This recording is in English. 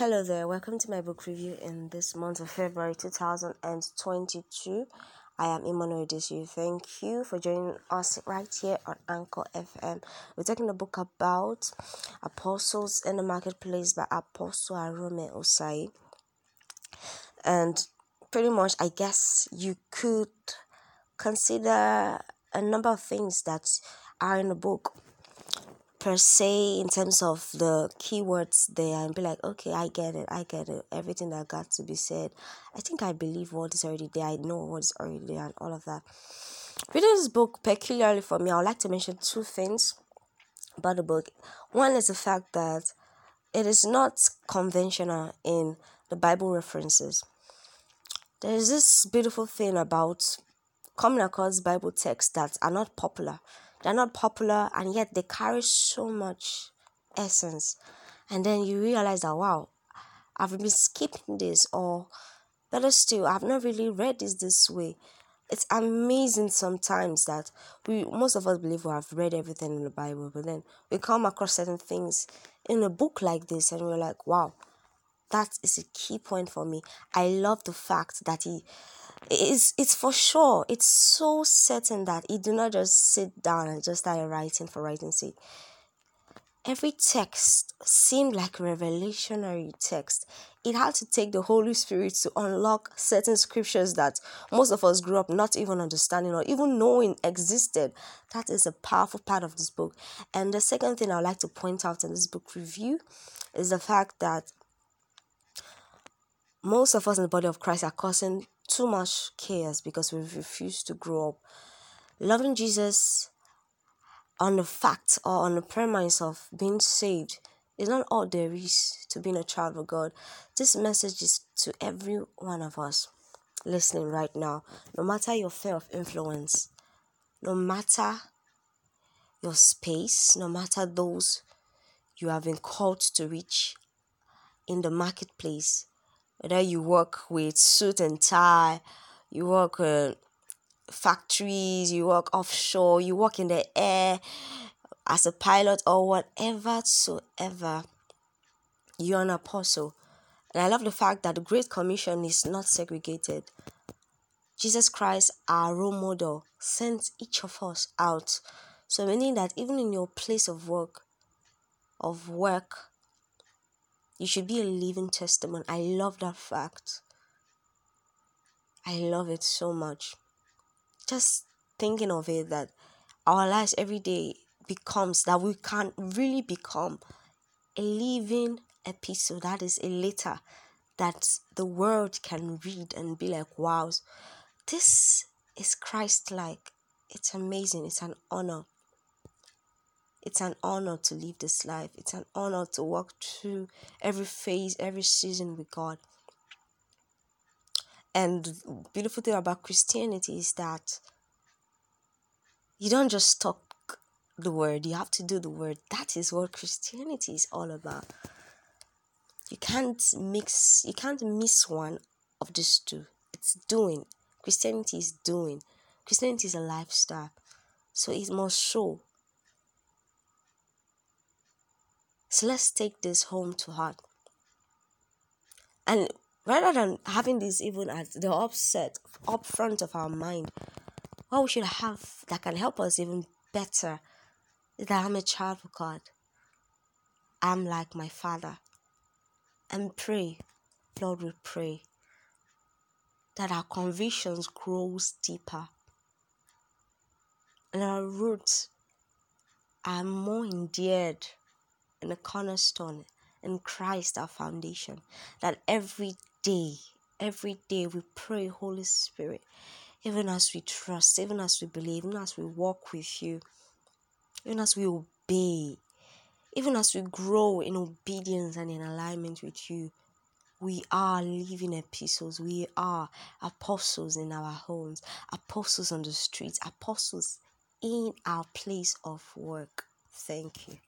Hello there, welcome to my book review in this month of February 2022. I am Emmanuel Desu. Thank you for joining us right here on Anchor FM. We're talking a book about Apostles in the Marketplace by Apostle Arome Osayi. And pretty much, I guess you could consider a number of things that are in the book per se in terms of the keywords there and be like, okay, I get it, I get it, everything that got to be said. I think I believe what is already there, I know what is already there, and all of that. Reading this book, peculiarly for me, I would like to mention two things about the book. One is the fact that it is not conventional in the Bible references. There is this beautiful thing about coming across Bible texts that are not popular they're not popular and yet they carry so much essence. And then you realize that wow, I've been skipping this or better still, I've not really read this this way. It's amazing sometimes that we most of us believe we have read everything in the Bible, but then we come across certain things in a book like this and we're like, wow, that is a key point for me. I love the fact that he it's it's for sure. It's so certain that he do not just sit down and just start writing for writing sake. Every text seemed like revelationary text. It had to take the Holy Spirit to unlock certain scriptures that most of us grew up not even understanding or even knowing existed. That is a powerful part of this book. And the second thing I'd like to point out in this book review is the fact that most of us in the body of Christ are causing too much chaos because we refuse to grow up. Loving Jesus on the fact or on the premise of being saved is not all there is to being a child of God. This message is to every one of us listening right now, no matter your fear of influence, no matter your space, no matter those you have been called to reach in the marketplace whether you work with suit and tie, you work with factories, you work offshore, you work in the air as a pilot or whatever so ever, you're an apostle. And I love the fact that the Great Commission is not segregated. Jesus Christ, our role model, sent each of us out. So meaning that even in your place of work, of work, you should be a living testimony. I love that fact. I love it so much. Just thinking of it that our lives every day becomes that we can really become a living epistle that is a letter that the world can read and be like wow this is christ like it's amazing it's an honor it's an honor to live this life. It's an honor to walk through every phase, every season with God. And beautiful thing about Christianity is that you don't just talk the word, you have to do the word. That is what Christianity is all about. You can't mix, you can't miss one of these two. It's doing. Christianity is doing. Christianity is a lifestyle. So it must show So let's take this home to heart. And rather than having this even at the upset, up front of our mind, what we should have that can help us even better is that I'm a child of God. I'm like my Father. And pray, Lord, we pray that our convictions grows deeper and our roots are more endeared and a cornerstone in Christ our foundation. That every day, every day we pray, Holy Spirit, even as we trust, even as we believe, even as we walk with you, even as we obey, even as we grow in obedience and in alignment with you, we are living epistles. We are apostles in our homes, apostles on the streets, apostles in our place of work. Thank you.